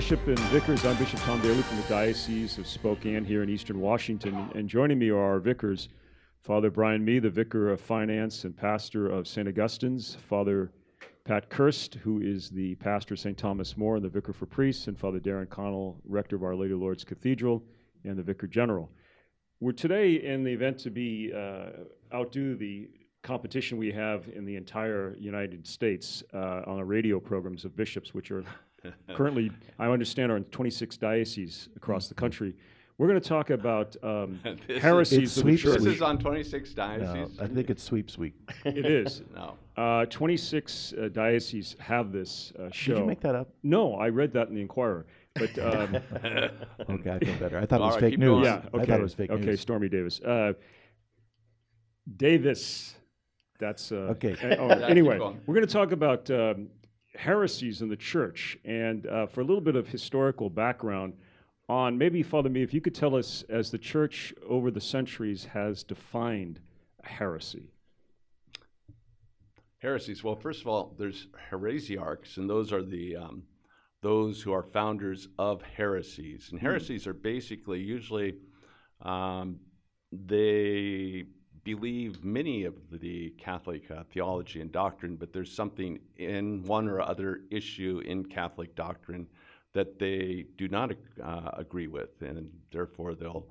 Bishop and Vicars. I'm Bishop Tom Daly from the Diocese of Spokane here in Eastern Washington. And joining me are our vicars, Father Brian Mee, the Vicar of Finance and pastor of St. Augustine's, Father Pat Kirst, who is the pastor of St. Thomas More and the Vicar for Priests, and Father Darrin Connall, rector of Our Lady of Lourdes Cathedral and the Vicar General. We're today in the event to be uh, outdo the competition we have in the entire United States uh, on the radio programs of bishops, which are currently, I understand, are in 26 dioceses across the country. We're going to talk about um, heresies of the sweeps church. week. This is on 26 No, dioceses. I think it's sweeps week. It is. No. Uh, 26 uh, dioceses have this uh, show. Did you make that up? No, I read that in the Inquirer. But um, Okay, I feel better. I thought it All was right, fake keep news. going. yeah, okay. I thought it was fake okay, news. Stormy Davis. Uh, Davis. That's uh, Okay. uh, oh, Yeah, keep anyway, going. we're going to talk about um, heresies in the church, and uh, for a little bit of historical background on maybe Father Mee, if you could tell us as the church over the centuries has defined heresy. Heresies. Well, first of all, there's heresiarchs, and those are the um, those who are founders of heresies. And heresies are basically usually um, they believe many of the Catholic uh, theology and doctrine, but there's something in one or other issue in Catholic doctrine that they do not uh, agree with, and therefore they'll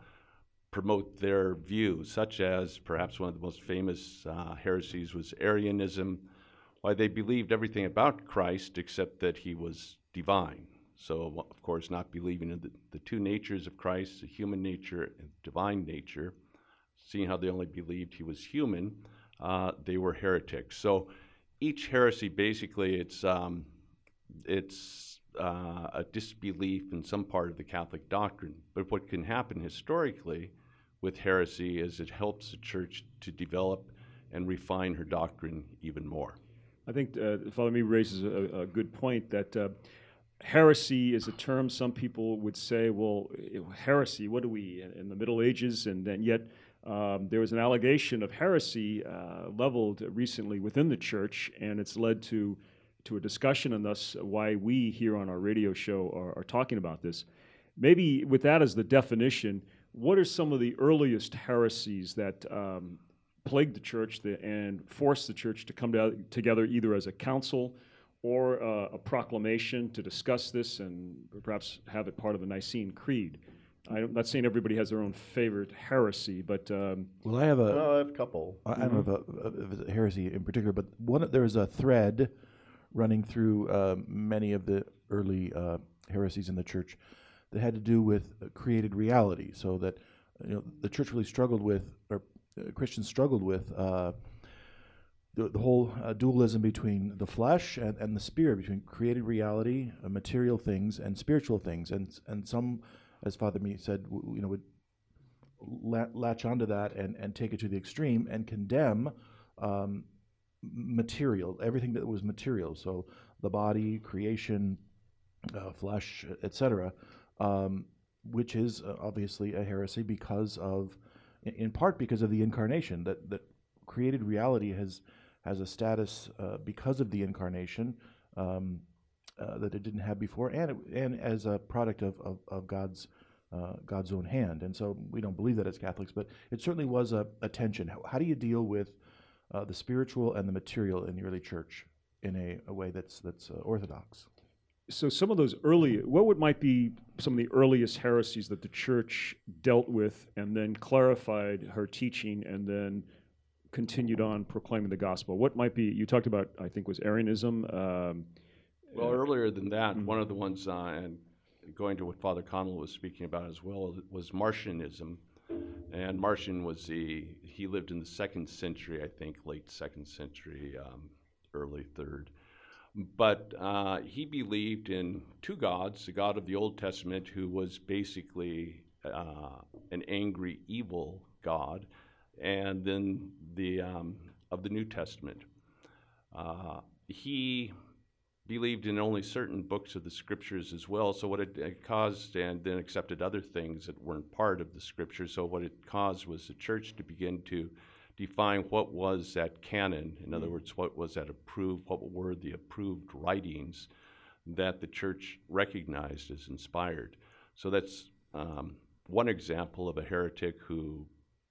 promote their view, such as perhaps one of the most famous uh, heresies was Arianism. Why they believed everything about Christ except that he was divine. So, of course, not believing in the, the two natures of Christ, the human nature and divine nature, seeing how they only believed he was human, uh, they were heretics. So, each heresy basically it's um, it's uh, a disbelief in some part of the Catholic doctrine. But what can happen historically with heresy is it helps the church to develop and refine her doctrine even more. I think uh, Father Mee raises a, a good point that uh, heresy is a term some people would say, well, heresy, what do we, in, in the Middle Ages? And then yet um, there was an allegation of heresy uh, leveled recently within the church, and it's led to, to a discussion, and thus why we here on our radio show are, are talking about this. Maybe with that as the definition, what are some of the earliest heresies that um, plagued the church and forced the church to come to, together either as a council or uh, a proclamation to discuss this and perhaps have it part of the Nicene Creed. I'm not saying everybody has their own favorite heresy, but um, Well, I have a. Oh, I have a couple. I I don't know if a, a heresy in particular, but one there's a thread running through uh, many of the early uh, heresies in the church that had to do with uh, created reality. So that you know the church really struggled with, or uh, Christians struggled with. Uh, the, the whole uh, dualism between the flesh and, and the spirit, between created reality, uh, material things, and spiritual things, and and some, as Father Mee said, you know, would la- latch onto that and, and take it to the extreme and condemn um, material, everything that was material. So the body, creation, uh, flesh, etc., um, which is uh, obviously a heresy because of, in- in part because of the incarnation. That that created reality has has a status uh, because of the incarnation. Um, uh, that it didn't have before, and it, and as a product of, of, of God's uh, God's own hand. And so we don't believe that as Catholics, but it certainly was a, a tension. How, how do you deal with uh, the spiritual and the material in the early church in a, a way that's that's uh, orthodox? so some of those early, what would might be some of the earliest heresies that the church dealt with and then clarified her teaching and then continued on proclaiming the gospel? What might be, you talked about, I think, was Arianism. Um, Well, earlier than that, one of the ones, uh, and going to what Father Connall was speaking about as well, was Marcionism. And Marcion was the, he lived in the second century, I think, late second century, um, early third. But uh, he believed in two gods the God of the Old Testament, who was basically uh, an angry, evil God, and then the um, of the New Testament. Uh, he believed in only certain books of the scriptures as well. So what it, it, caused, and then accepted other things that weren't part of the scriptures. So what it caused was the church to begin to define what was that canon. In other words, what was that approved? What were the approved writings that the church recognized as inspired? So that's um, one example of a heretic who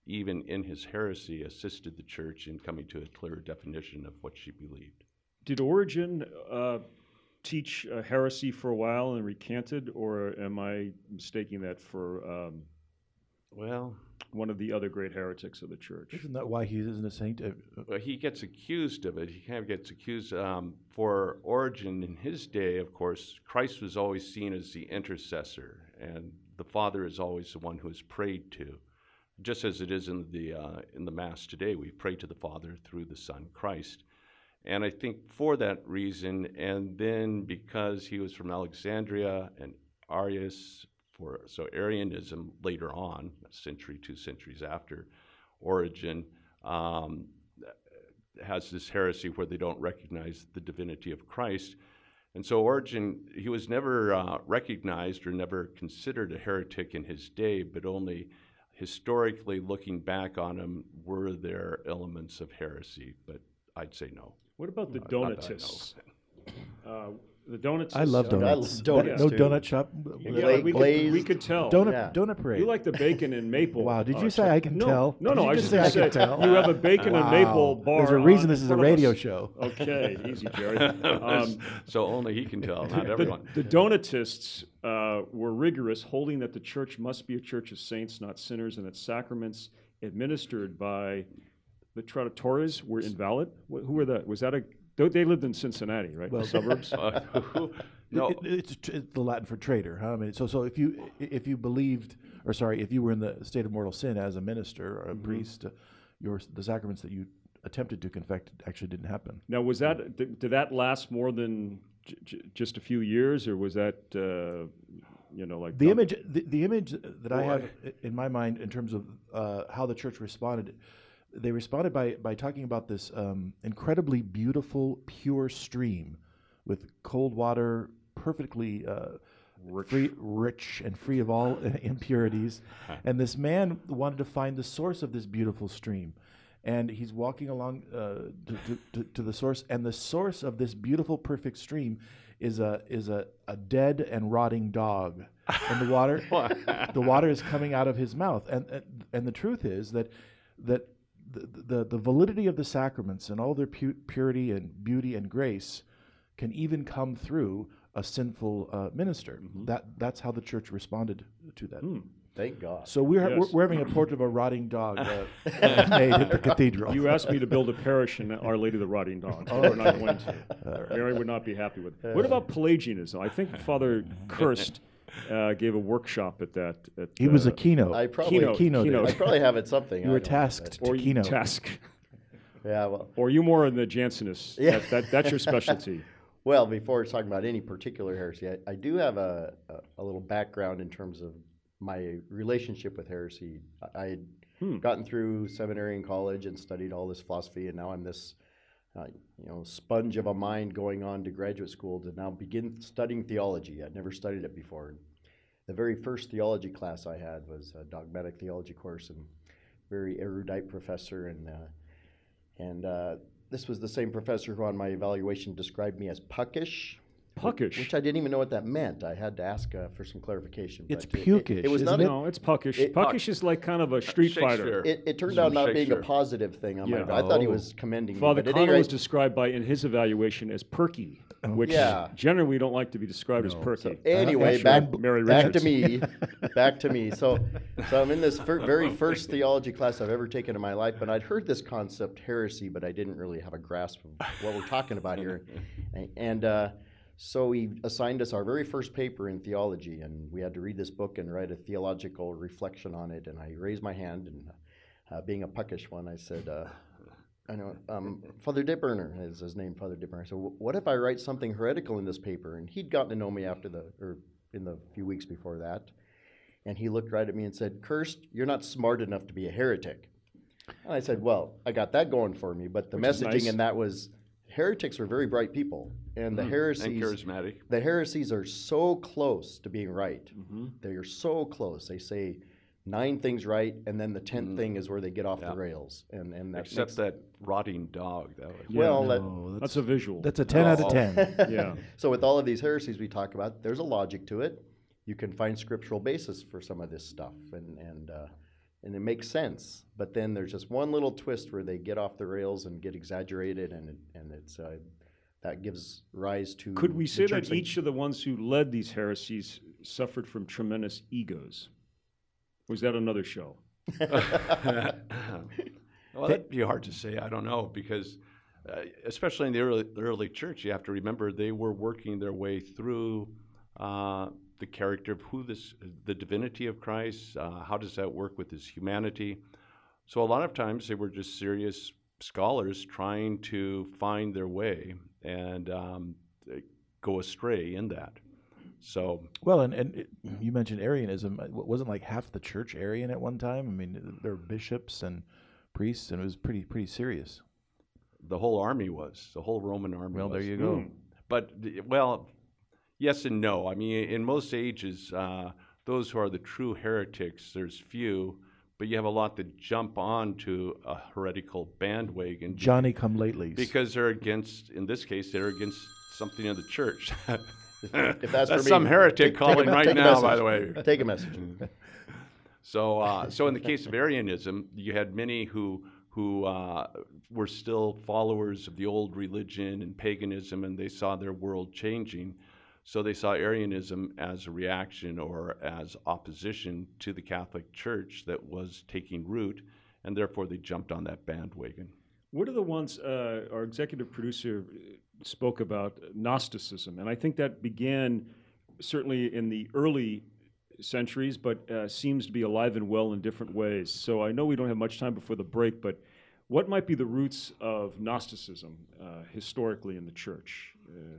even in his heresy, assisted the church in coming to a clearer definition of what she believed. Did Origen uh, teach uh, heresy for a while and recanted, or am I mistaking that for um, well one of the other great heretics of the church? Isn't that why he isn't a saint? Well, he gets accused of it. He kind of gets accused um, for Origen in his day. Of course, Christ was always seen as the intercessor, and the Father is always the one who is prayed to just as it is in the uh, in the mass today. We pray to the Father through the Son Christ, and I think for that reason, and then because he was from Alexandria and Arius, for so Arianism later on, a century, two centuries after Origen. Um, has this heresy where they don't recognize the divinity of Christ. And so Origen, he was never uh, recognized or never considered a heretic in his day, but only historically looking back on him, were there elements of heresy? But I'd say no. What about the Donatists? Uh, the donuts. I love uh, donuts. donuts, no too. donut shop. Yeah, Gla- we, could, glazed. we could tell. Donut Yeah. donut parade. You like the bacon and maple. Wow, did uh, you say chip- I can no, tell? No, Did no, you I was just just say I going to can say tell? you have a bacon and maple Wow. bar. There's a reason on this is a front of radio us. show. Okay, easy, Jerry. Um, so only he can tell, not the, everyone. the Donatists uh, were rigorous, holding that the church must be a church of saints, not sinners, and that sacraments administered by the Traditores were invalid. Wh- Who were that? Was that a? They they lived in Cincinnati, right? Well- the suburbs. No, It- it- it's, tr- it's the Latin for traitor. Huh? I mean, so so if you if you believed, or sorry, if you were in the state of mortal sin as a minister or a priest, uh, your the sacraments that you attempted to confect actually didn't happen. Now, was that did, did that last more than j- j- just a few years, or was that uh, you know like The done- image, the, the image that I have i- in my mind in terms of uh, how the church responded, they responded by by talking about this um, incredibly beautiful, pure stream with cold water, perfectly uh, free, rich, and free of all impurities. And this man wanted to find the source of this beautiful stream. And he's walking along uh, to, to, to, to the source, and the source of this beautiful, perfect stream is a is a, a dead and rotting dog, and the water the water is coming out of his mouth. And and, and the truth is that that the, the the validity of the sacraments and all their pu- purity and beauty and grace can even come through a sinful uh, minister. That that's how the church responded to that. Hmm. Thank God. So we're, Yes. we're we're having a portrait of a rotting dog uh, made at the cathedral. You asked me to build a parish in Our Lady of the Rotting Dog. Oh. We're not going to. Mary would not be happy with it. What about Pelagianism? I think Father Kirst uh, gave a workshop at that. At, he was uh, a keynote. I probably, Keynote. keynote. keynote. I probably have it something. You I were tasked or to you keynote. task. Yeah. Well, Or you more in the Jansenist. Yeah. That, that, that's your specialty. well. Before talking about any particular heresy, I, I do have a, a a little background in terms of my relationship with heresy. I, I had Hmm. gotten through seminary and college and studied all this philosophy, and now I'm this. Uh, you know, sponge of a mind going on to graduate school to now begin studying theology. I'd never studied it before. The very first theology class I had was a dogmatic theology course, and very erudite professor, and uh, and uh, this was the same professor who, on my evaluation, described me as puckish. Puckish. Which I didn't even know what that meant. I had to ask uh, for some clarification. It's but it- it- pukish, It, was isn't it? No, it's puckish. it- puckish is like kind of a street fighter. It, it turned From out not being a positive thing on Yeah. my. I thought he Oh. was commending Father me. But at Connor was rate, described by in his evaluation as perky, which Yeah. generally we don't like to be described as No. perky. anyway, Sure, back Mary back to me, back to me. So, so I'm in this fir- very first theology class I've ever taken in my life, but I'd heard this concept heresy, but I didn't really have a grasp of what we're talking about here. And, and uh, so he assigned us our very first paper in theology, and we had to read this book and write a theological reflection on it. And I raised my hand, and uh, being a puckish one, I said, uh, I know. Um, Father Dipperner is his name, Father Dipperner. So, "Wh- what if I write something heretical in this paper? And he'd gotten to know me after the, or in the few weeks before that. And he looked right at me and said, Kirst, you're not smart enough to be a heretic. And I said, Well, I got that going for me. But the Which messaging nice. in that was heretics are very bright people. And the and heresies, charismatic. the heresies are so close to being right. Mm-hmm. They are so close. They say nine things right, and then the 10th Mhm. thing is where they get off Yeah. the rails. And, and that Except that rotting dog. That was Yeah. well, that, No, That's a visual. That's a 10 out of Oh. 10. Yeah. so with all of these heresies we talk about, there's a logic to it. You can find scriptural basis for some of this stuff, and and uh, and it makes sense. But then there's just one little twist where they get off the rails and get exaggerated, and it, and it's uh, that gives rise to. Could we say that each of the ones who led these heresies suffered from tremendous egos? Was that another show? well, that'd be hard to say. I don't know because, uh, especially in the early, early church, you have to remember they were working their way through uh, the character of who this, the divinity of Christ. Uh, how does that work with his humanity? So a lot of times they were just serious scholars trying to find their way and um, go astray in that. So Well, and, and it, you mentioned Arianism. It wasn't like half the church Arian at one time. I mean, there were bishops and priests, and it was pretty pretty serious. the whole army was the whole Roman army. Well, there you go. Hmm. But well, yes and no. I mean, in most ages, uh, those who are the true heretics, there's few, but you have a lot that jump onto a heretical bandwagon Johnny come lately. because they're against. In this case, they're against something in the church. if that's, for me, some heretic take- take a- calling right take now, by the way. Take a message. So, uh, so in the case of Arianism, you had many who who uh, were still followers of the old religion and paganism, and they saw their world changing. So they saw Arianism as a reaction or as opposition to the Catholic Church that was taking root, and therefore they jumped on that bandwagon. What are the ones uh, our executive producer uh, spoke about Gnosticism, and I think that began certainly in the early centuries, but uh, seems to be alive and well in different ways. So I know we don't have much time before the break, but what might be the roots of Gnosticism uh, historically in the church? Uh,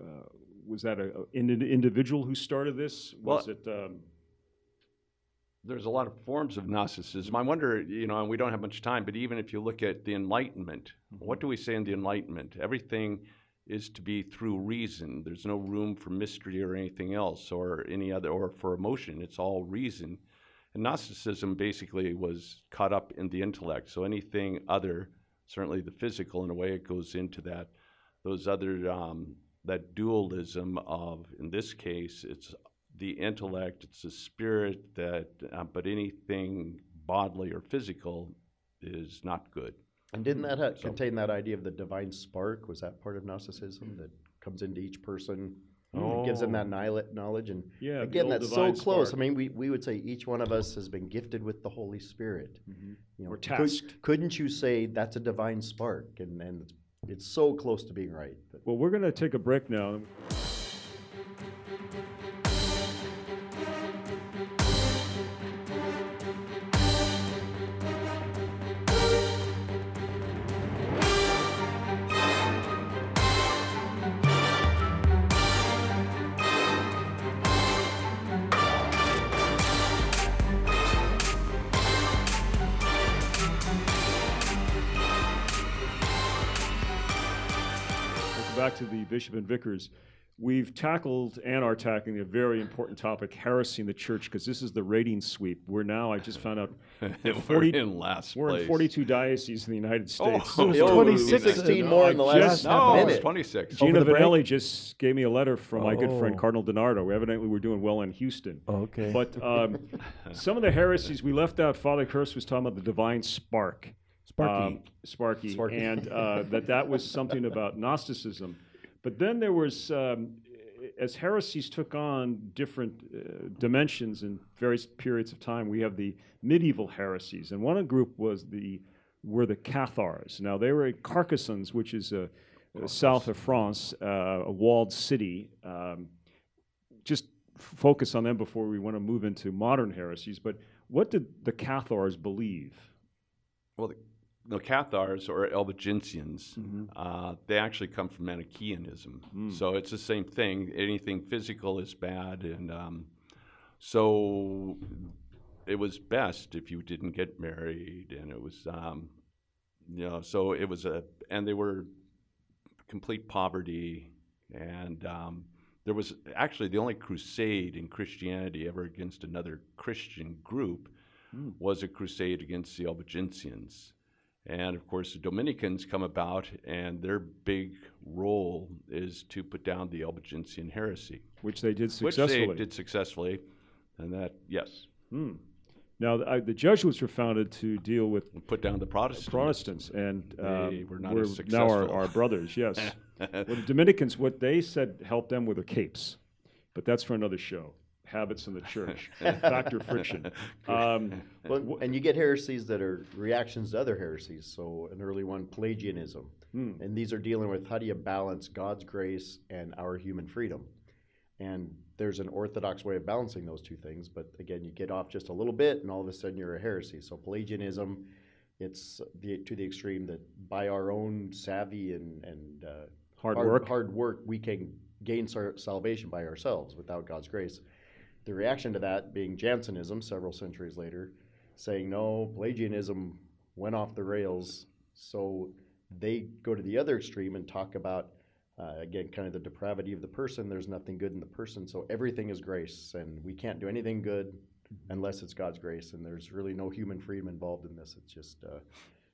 uh, was that a, an individual who started this? Was Well- it? Um, there's a lot of forms of Gnosticism. I wonder, you know, and we don't have much time, but even if you look at the Enlightenment, what do we say in the Enlightenment? Everything is to be through reason. There's no room for mystery or anything else or any other, or for emotion. It's all reason. And Gnosticism basically was caught up in the intellect. So anything other, certainly the physical, in a way, it goes into that, those other, um, that dualism of, in this case, it's the intellect, it's the spirit that, uh, but anything bodily or physical is not good. And didn't that ha- So- contain that idea of the divine spark? Was that part of Gnosticism that comes into each person and gives them that nihil- knowledge? And yeah, again, that's so close. spark. I mean, we, we would say each one of us has been gifted with the Holy Spirit. Mhm. You know, could- tasked. couldn't you say that's a divine spark? And, and it's, so close to being right. Well, we're going to take a break now. Back to the Bishop and Vicars. We've tackled and are tackling a very important topic, heresy in the church, because this is the rating sweep. We're now, I just found out, We're in last we're place. in 42 dioceses in the United States. Oh, was Oh, 26 16 uh, more in the last just- No, minute. it's 26. Gina Over? Vanelli just gave me a letter from my good friend Oh. Cardinal DiNardo. Evidently, we're doing well in Houston. Oh, okay. But um, some of the heresies we left out, Father Kirst was talking about the divine spark. Sparky. um, Sparky, Sparky. and uh, that that was something about Gnosticism. But then there was, um, as heresies took on different uh, dimensions in various periods of time, we have the medieval heresies, and one group was the were the Cathars. Now they were at Carcassonne, which is a, uh, south of France, uh, a walled city. Um, just f- focus on them before we want to move into modern heresies. But what did the Cathars believe? Well, the, no, Cathars or Albigensians, Mhm. uh, they actually come from Manichaeanism. Mm. So it's the same thing. Anything physical is bad, and um, so it was best if you didn't get married, and it was, um, you know, so it was a, and they were complete poverty, and um, there was actually the only crusade in Christianity ever against another Christian group Mm. was a crusade against the Albigensians. And of course, the Dominicans come about, and their big role is to put down the Albigensian heresy, which they did successfully. which they did successfully. And that, yes, Hmm. Now, the, I, the Jesuits were founded to deal with put down the Protestants. Protestants, and um, They were not we're as now our, our brothers. Yes. well, the Dominicans, what they said helped them with their capes, but that's for another show. Habits in the church, factor friction. Um, Well, and you get heresies that are reactions to other heresies. So an early one, Pelagianism. hmm. And these are dealing with how do you balance God's grace and our human freedom. And there's an orthodox way of balancing those two things, but again, you get off just a little bit, and all of a sudden you're a heresy. So Pelagianism, it's the, to the extreme that by our own savvy and and uh, Hard work. hard work, we can gain sar- salvation by ourselves without God's grace. The reaction to that being Jansenism, several centuries later, saying no, Pelagianism went off the rails. So they go to the other extreme and talk about uh, again, kind of the depravity of the person. There's nothing good in the person, so everything is grace, and we can't do anything good unless it's God's grace. And there's really no human freedom involved in this. It's just, uh,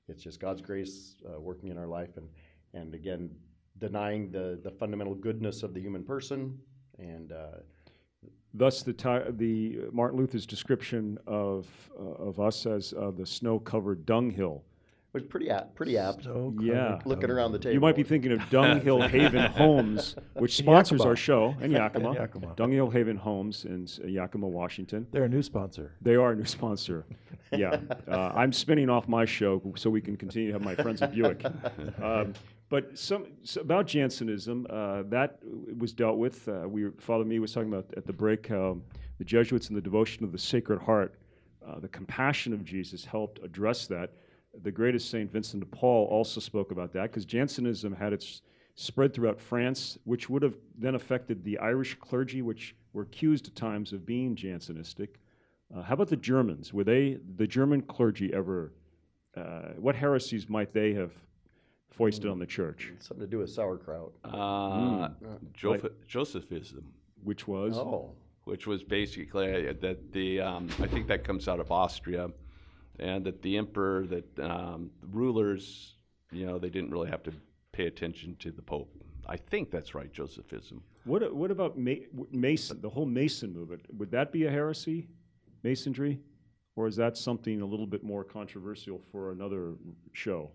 it's just God's grace uh, working in our life, and and again, denying the the fundamental goodness of the human person. And uh, Thus, the, ti- the Martin Luther's description of uh, of us as uh, the snow-covered dunghill. was pretty apt, pretty apt. So Yeah. Looking around the table, You might be thinking of Dunghill Haven Homes, which sponsors our show, in Yakima. In Yakima. Dunghill Haven Homes in Yakima, Washington. They're a new sponsor. They are a new sponsor. Yeah. Uh, I'm spinning off my show so we can continue to have my friends at Buick. Um, but some, so about Jansenism, uh, that was dealt with. Uh, we, Father Mee was talking about at the break um, the Jesuits and the devotion of the Sacred Heart. Uh, the compassion of Jesus helped address that. The greatest Saint Vincent de Paul also spoke about that because Jansenism had its spread throughout France, which would have then affected the Irish clergy, which were accused at times of being Jansenistic. Uh, how about the Germans? Were they the German clergy ever? Uh, what heresies might they have foisted on the church? something to do with sauerkraut. Uh, Hmm. Joph- Josephism, Which was Oh, which was basically uh, that the um, I think that comes out of Austria, and that the emperor, that um, the rulers, you know, they didn't really have to pay attention to the pope. I think that's right, Josephism. what? What about Ma- Mason? The whole Mason movement would that be a heresy, Masonry, or is that something a little bit more controversial for another show,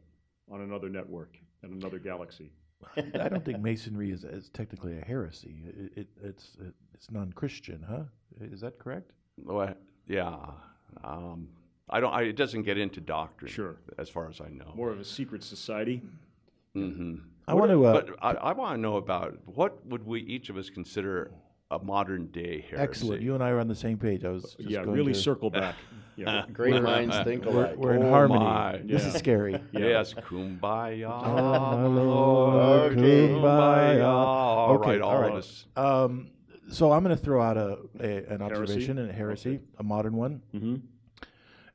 on another network, in another galaxy? I don't think masonry is, is technically a heresy. It, it, it's it's non-Christian, huh? Is that correct? Well, yeah, um, I don't. I, it doesn't get into doctrine, Sure. as far as I know. More of a secret society. Mm-hmm. I want to. Uh, But I, I want to know about what would we each of us consider a modern day heresy? excellent. You and I are on the same page. I was just yeah, going really to- circle back. Yeah. great minds think We're, alike. we're in Oh harmony. my. This Yeah. is scary. Yes, kumbaya, Oh, my Lord, Okay. kumbaya. All Okay, right, all all of right. us. Um, so I'm going to throw out a, a an Heresy? observation and a heresy, a modern one, hmm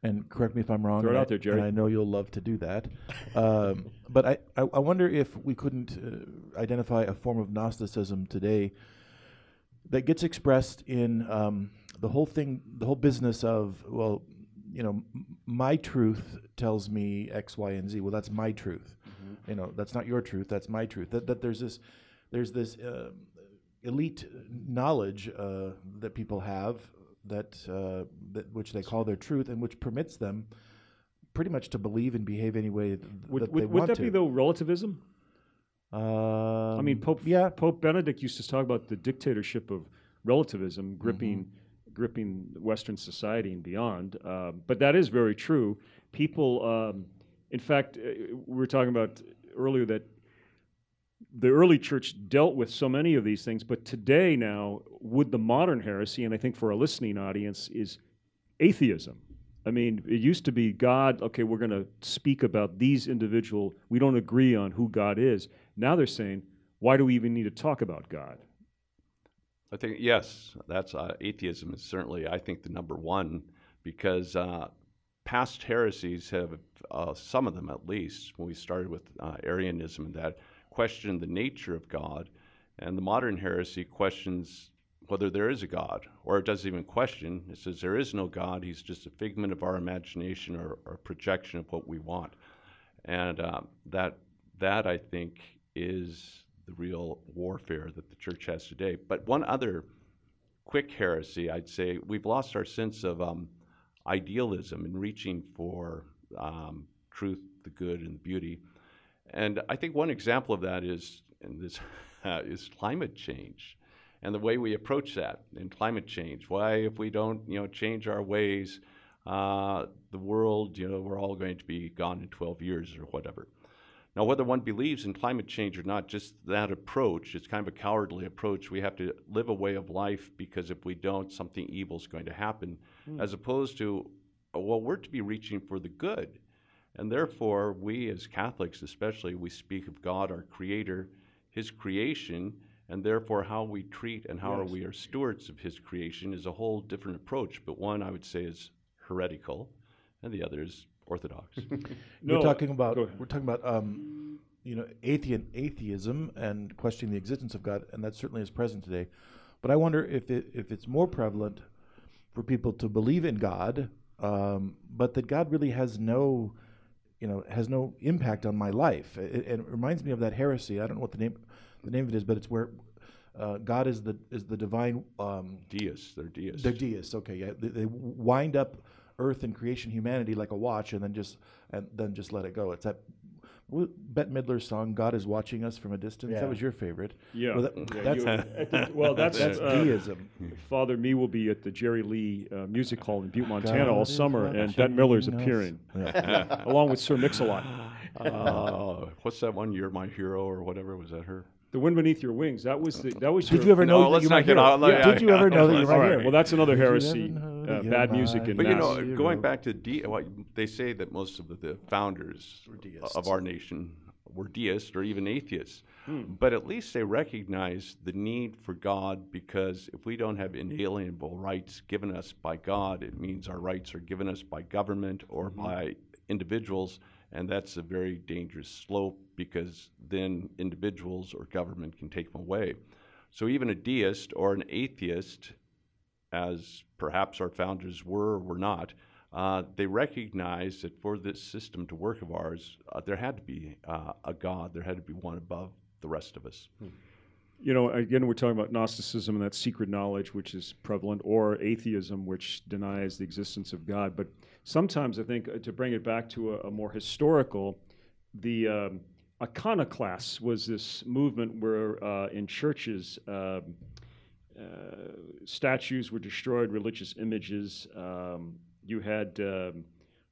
and correct me if I'm wrong. Throw it out I- there, Jerry. And I know you'll love to do that. um, but I, I, I wonder if we couldn't uh, identify a form of Gnosticism today that gets expressed in um, the whole thing, the whole business of well, you know, my truth tells me X, Y, and Z. Well, that's my truth. You know, that's not your truth. That's my truth. That that there's this, there's this uh, elite knowledge uh, that people have that that which they call their truth and which permits them pretty much to believe and behave any way th- Would, that would, they would want that to. be though relativism? Um, I mean, Pope Yeah, Pope Benedict used to talk about the dictatorship of relativism gripping Mm-hmm. Gripping Western society and beyond. Um, but that is very true. People, um, in fact, uh, we were talking about earlier that the early church dealt with so many of these things, but today now, would the modern heresy, and I think for a listening audience, is atheism. I mean, it used to be God, okay, we're going to speak about these individual, we don't agree on who God is. Now they're saying, why do we even need to talk about God? I think yes, that's uh, atheism is certainly I think the number one because uh, past heresies have uh, some of them at least when we started with uh, Arianism and that questioned the nature of God, and the modern heresy questions whether there is a God or it doesn't even question. It says there is no God. He's just a figment of our imagination or, or projection of what we want, and uh, that that I think is the real warfare that the church has today. But one other quick heresy, I'd say, we've lost our sense of um, idealism in reaching for um, truth, the good, and the beauty. And I think one example of that is, this is climate change and the way we approach that in climate change. Why, if we don't, you know, change our ways, uh, the world, you know, we're all going to be gone in 12 years or whatever. Now, whether one believes in climate change or not, just that approach, it's kind of a cowardly approach. We have to live a way of life because if we don't, something evil is going to happen, mm. as opposed to, well, we're to be reaching for the good. And therefore, we as Catholics, especially, we speak of God, our Creator, His creation, and therefore how we treat and how yes. are we are stewards of His creation is a whole different approach. But one I would say is heretical, and the other is orthodox. no, we're talking about we're talking about um, you know atheist, atheism and questioning the existence of God, and that certainly is present today. But I wonder if it, if it's more prevalent for people to believe in God, um, but that God really has no you know has no impact on my life. It, it, reminds me of that heresy. I don't know what the name the name of it is, but it's where uh, God is the is the divine um, deists. They're deists. They're deists. Okay, yeah. They, they, wind up Earth and creation, humanity like a watch, and then just and then just let it go. It's that Bette Midler's song "God is watching us from a distance." Yeah. That was your favorite. Yeah, well, that, yeah, that's the, well, that's, that's uh, deism. Father Mee will be at the Jerry Lee uh, Music Hall in Butte, Montana, God all summer, and Bette Midler's appearing, yeah. along with Sir Mix-a-Lot. Uh, what's that one? You're my hero, or whatever. Was that her? The Wind Beneath Your Wings. That was the, that was. Did you ever know no, that you might hear? Yeah. Did you ever know that you might hear? Well, that's another heresy. Uh, bad music and But you know, going back to de- what they say that most of the, the founders of our nation were deists or even atheists. Hmm. But at least they recognize the need for God because if we don't have inalienable rights given us by God, it means our rights are given us by government or mm-hmm. by individuals and that's a very dangerous slope because then individuals or government can take them away. So even a deist or an atheist, as perhaps our founders were or were not, uh, they recognized that for this system to work of ours, uh, there had to be uh, a God, there had to be one above the rest of us. Hmm. You know, again, we're talking about Gnosticism and that secret knowledge which is prevalent, or atheism, which denies the existence of God. But sometimes I think uh, to bring it back to a, a more historical, the um, iconoclasts was this movement where uh, in churches um, statues were destroyed, religious images. Um, you had um,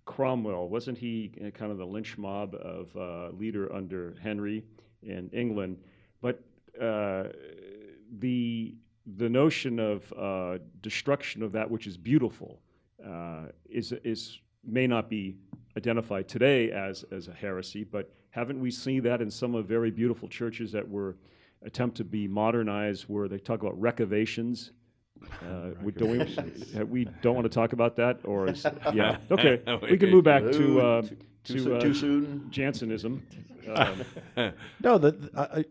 Cromwell, wasn't he uh, kind of the lynch mob of uh, leader under Henry in England? But uh, the the notion of destruction of that which is beautiful uh, is, is, may not be identified today as, as a heresy, but haven't we seen that in some of very beautiful churches that were attempt to be modernized where they talk about recavations? Uh, we, don't we, we, don't want to talk about that, or is, yeah, okay. we can move back to uh, too, to uh, too soon Jansenism. Um, no, that I,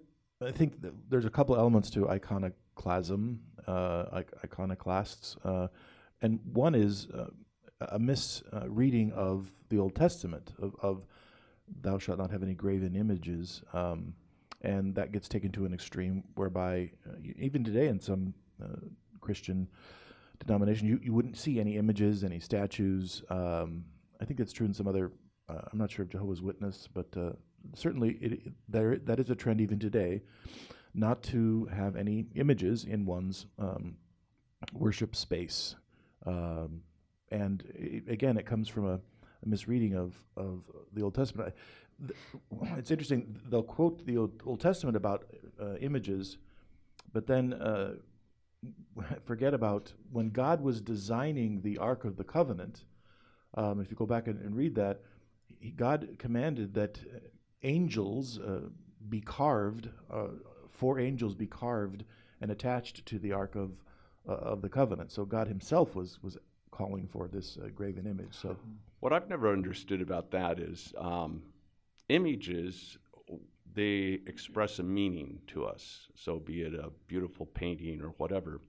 I think there's a couple elements to iconoclasm, uh, iconoclasts. Uh, and one is uh, a misreading of the Old Testament of, of, "Thou shalt not have any graven images," um, and that gets taken to an extreme whereby uh, even today in some uh, Christian denomination, you, you wouldn't see any images, any statues. Um, I think that's true in some other. Uh, I'm not sure of Jehovah's Witness, but uh, certainly it, there that is a trend even today, not to have any images in one's um, worship space. Um, and it, again, it comes from a, a, misreading of, of the Old Testament. It's interesting, they'll quote the Old, Old Testament about uh, images, but then uh, forget about when God was designing the Ark of the Covenant. Um, if you go back and, and read that, he, God commanded that uh, angels uh, be carved, uh, four angels be carved and attached to the Ark of, uh, of the Covenant. So God himself was, was calling for this graven image. So What I've never understood about that is um, images, they express a meaning to us. So, be it a beautiful painting or whatever.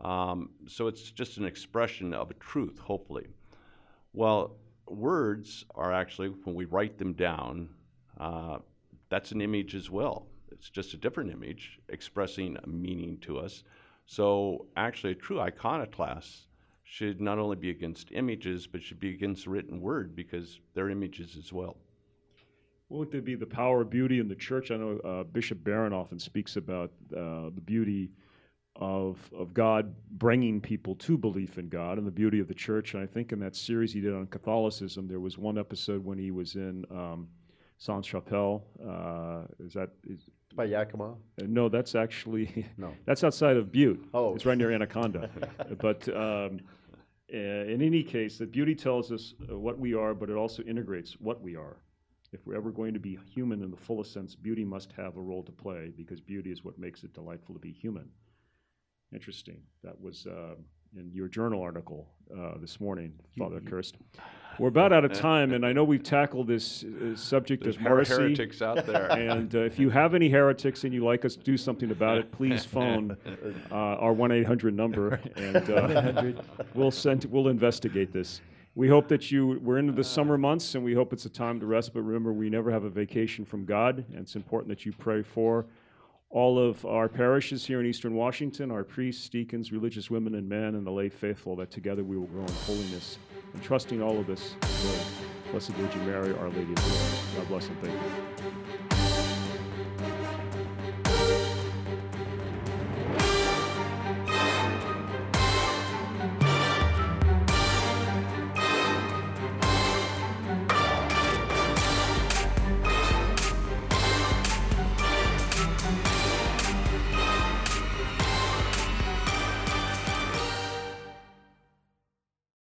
Um, so, it's just an expression of a truth, hopefully. Well, words are actually, when we write them down, uh, that's an image as well. It's just a different image expressing a meaning to us. So, actually, a true iconoclast should not only be against images, but should be against written word because they're images as well. Won't there be the power of beauty in the church? I know uh, Bishop Barron often speaks about uh, the beauty of, of God bringing people to belief in God and the beauty of the church. And I think in that series he did on Catholicism, there was one episode when he was in um, Sainte-Chapelle. Uh, is that is, By Yakima? uh, no? That's actually No. that's outside of Butte. Oh. it's right near Anaconda. but um, uh, in any case, the beauty tells us what we are, but it also integrates what we are. If we're ever going to be human in the fullest sense, beauty must have a role to play because beauty is what makes it delightful to be human. Interesting. That was uh, in your journal article uh, this morning, Father Kirst. We're about out of time, and I know we've tackled this uh, subject There's of more heresy. heretics out there. And uh, if you have any heretics and you'd like us to do something about it, please phone uh, our 1 800 number and uh, we'll, send, we'll investigate this. We hope that you, we're into the uh. summer months and we hope it's a time to rest, but remember, we never have a vacation from God, and it's important that you pray for all of our parishes here in Eastern Washington, our priests, deacons, religious women and men, and the lay faithful, that together we will grow in holiness. And trusting all of this, Lord, Blessed Virgin Mary, Our Lady of. God bless and thank you.